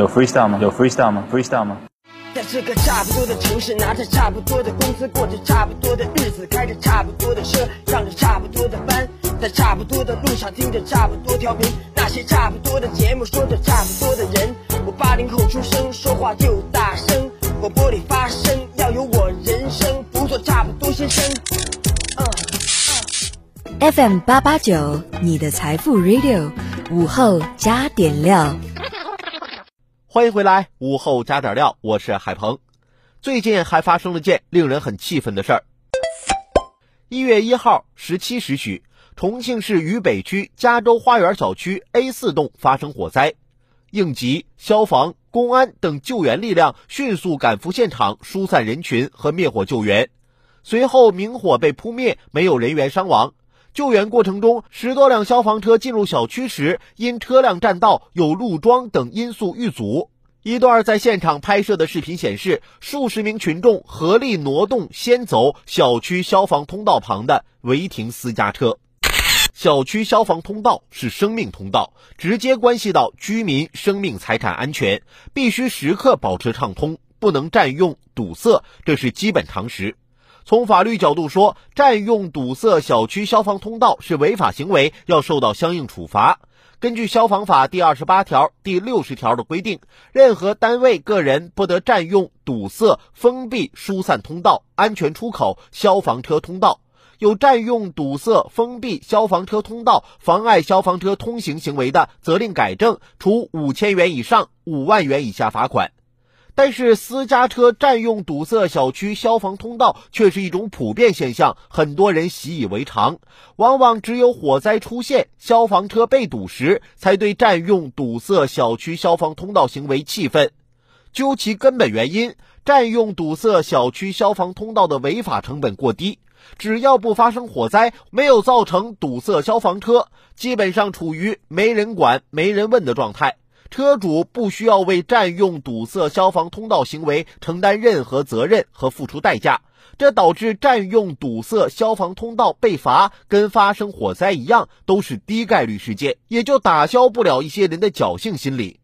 有 freestyle 吗？有 freestyle 吗？freestyle 吗？在这个差不多的城市，拿着差不多的工资，过着差不多的日子，开着差不多的车，上着差不多的班，在差不多的路上听着差不多调频，那些差不多的节目，说着差不多的人。我八零后出生，说话就大声，我玻璃发声，要有我人生，不做差不多先生。嗯。FM 八八九，你的财富 Radio，午后加点料。欢迎回来，午后加点料，我是海鹏。最近还发生了件令人很气愤的事儿。一月一号十七时许，重庆市渝北区加州花园小区 A 四栋发生火灾，应急、消防、公安等救援力量迅速赶赴现场疏散人群和灭火救援。随后，明火被扑灭，没有人员伤亡。救援过程中，十多辆消防车进入小区时，因车辆占道、有路桩等因素遇阻。一段在现场拍摄的视频显示，数十名群众合力挪动先走小区消防通道旁的违停私家车。小区消防通道是生命通道，直接关系到居民生命财产安全，必须时刻保持畅通，不能占用堵塞，这是基本常识。从法律角度说，占用堵塞小区消防通道是违法行为，要受到相应处罚。根据消防法第二十八条、第六十条的规定，任何单位、个人不得占用、堵塞、封闭疏散通道、安全出口、消防车通道。有占用、堵塞、封闭消防车通道、妨碍消防车通行行为的，责令改正，处五千元以上五万元以下罚款。但是私家车占用堵塞小区消防通道却是一种普遍现象，很多人习以为常。往往只有火灾出现、消防车被堵时，才对占用堵塞小区消防通道行为气愤。究其根本原因，占用堵塞小区消防通道的违法成本过低，只要不发生火灾，没有造成堵塞消防车，基本上处于没人管、没人问的状态。车主不需要为占用堵塞消防通道行为承担任何责任和付出代价，这导致占用堵塞消防通道被罚，跟发生火灾一样，都是低概率事件，也就打消不了一些人的侥幸心理。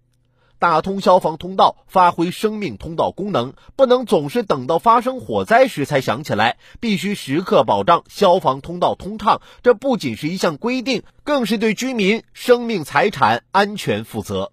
打通消防通道，发挥生命通道功能，不能总是等到发生火灾时才想起来，必须时刻保障消防通道通畅。这不仅是一项规定，更是对居民生命财产安全负责。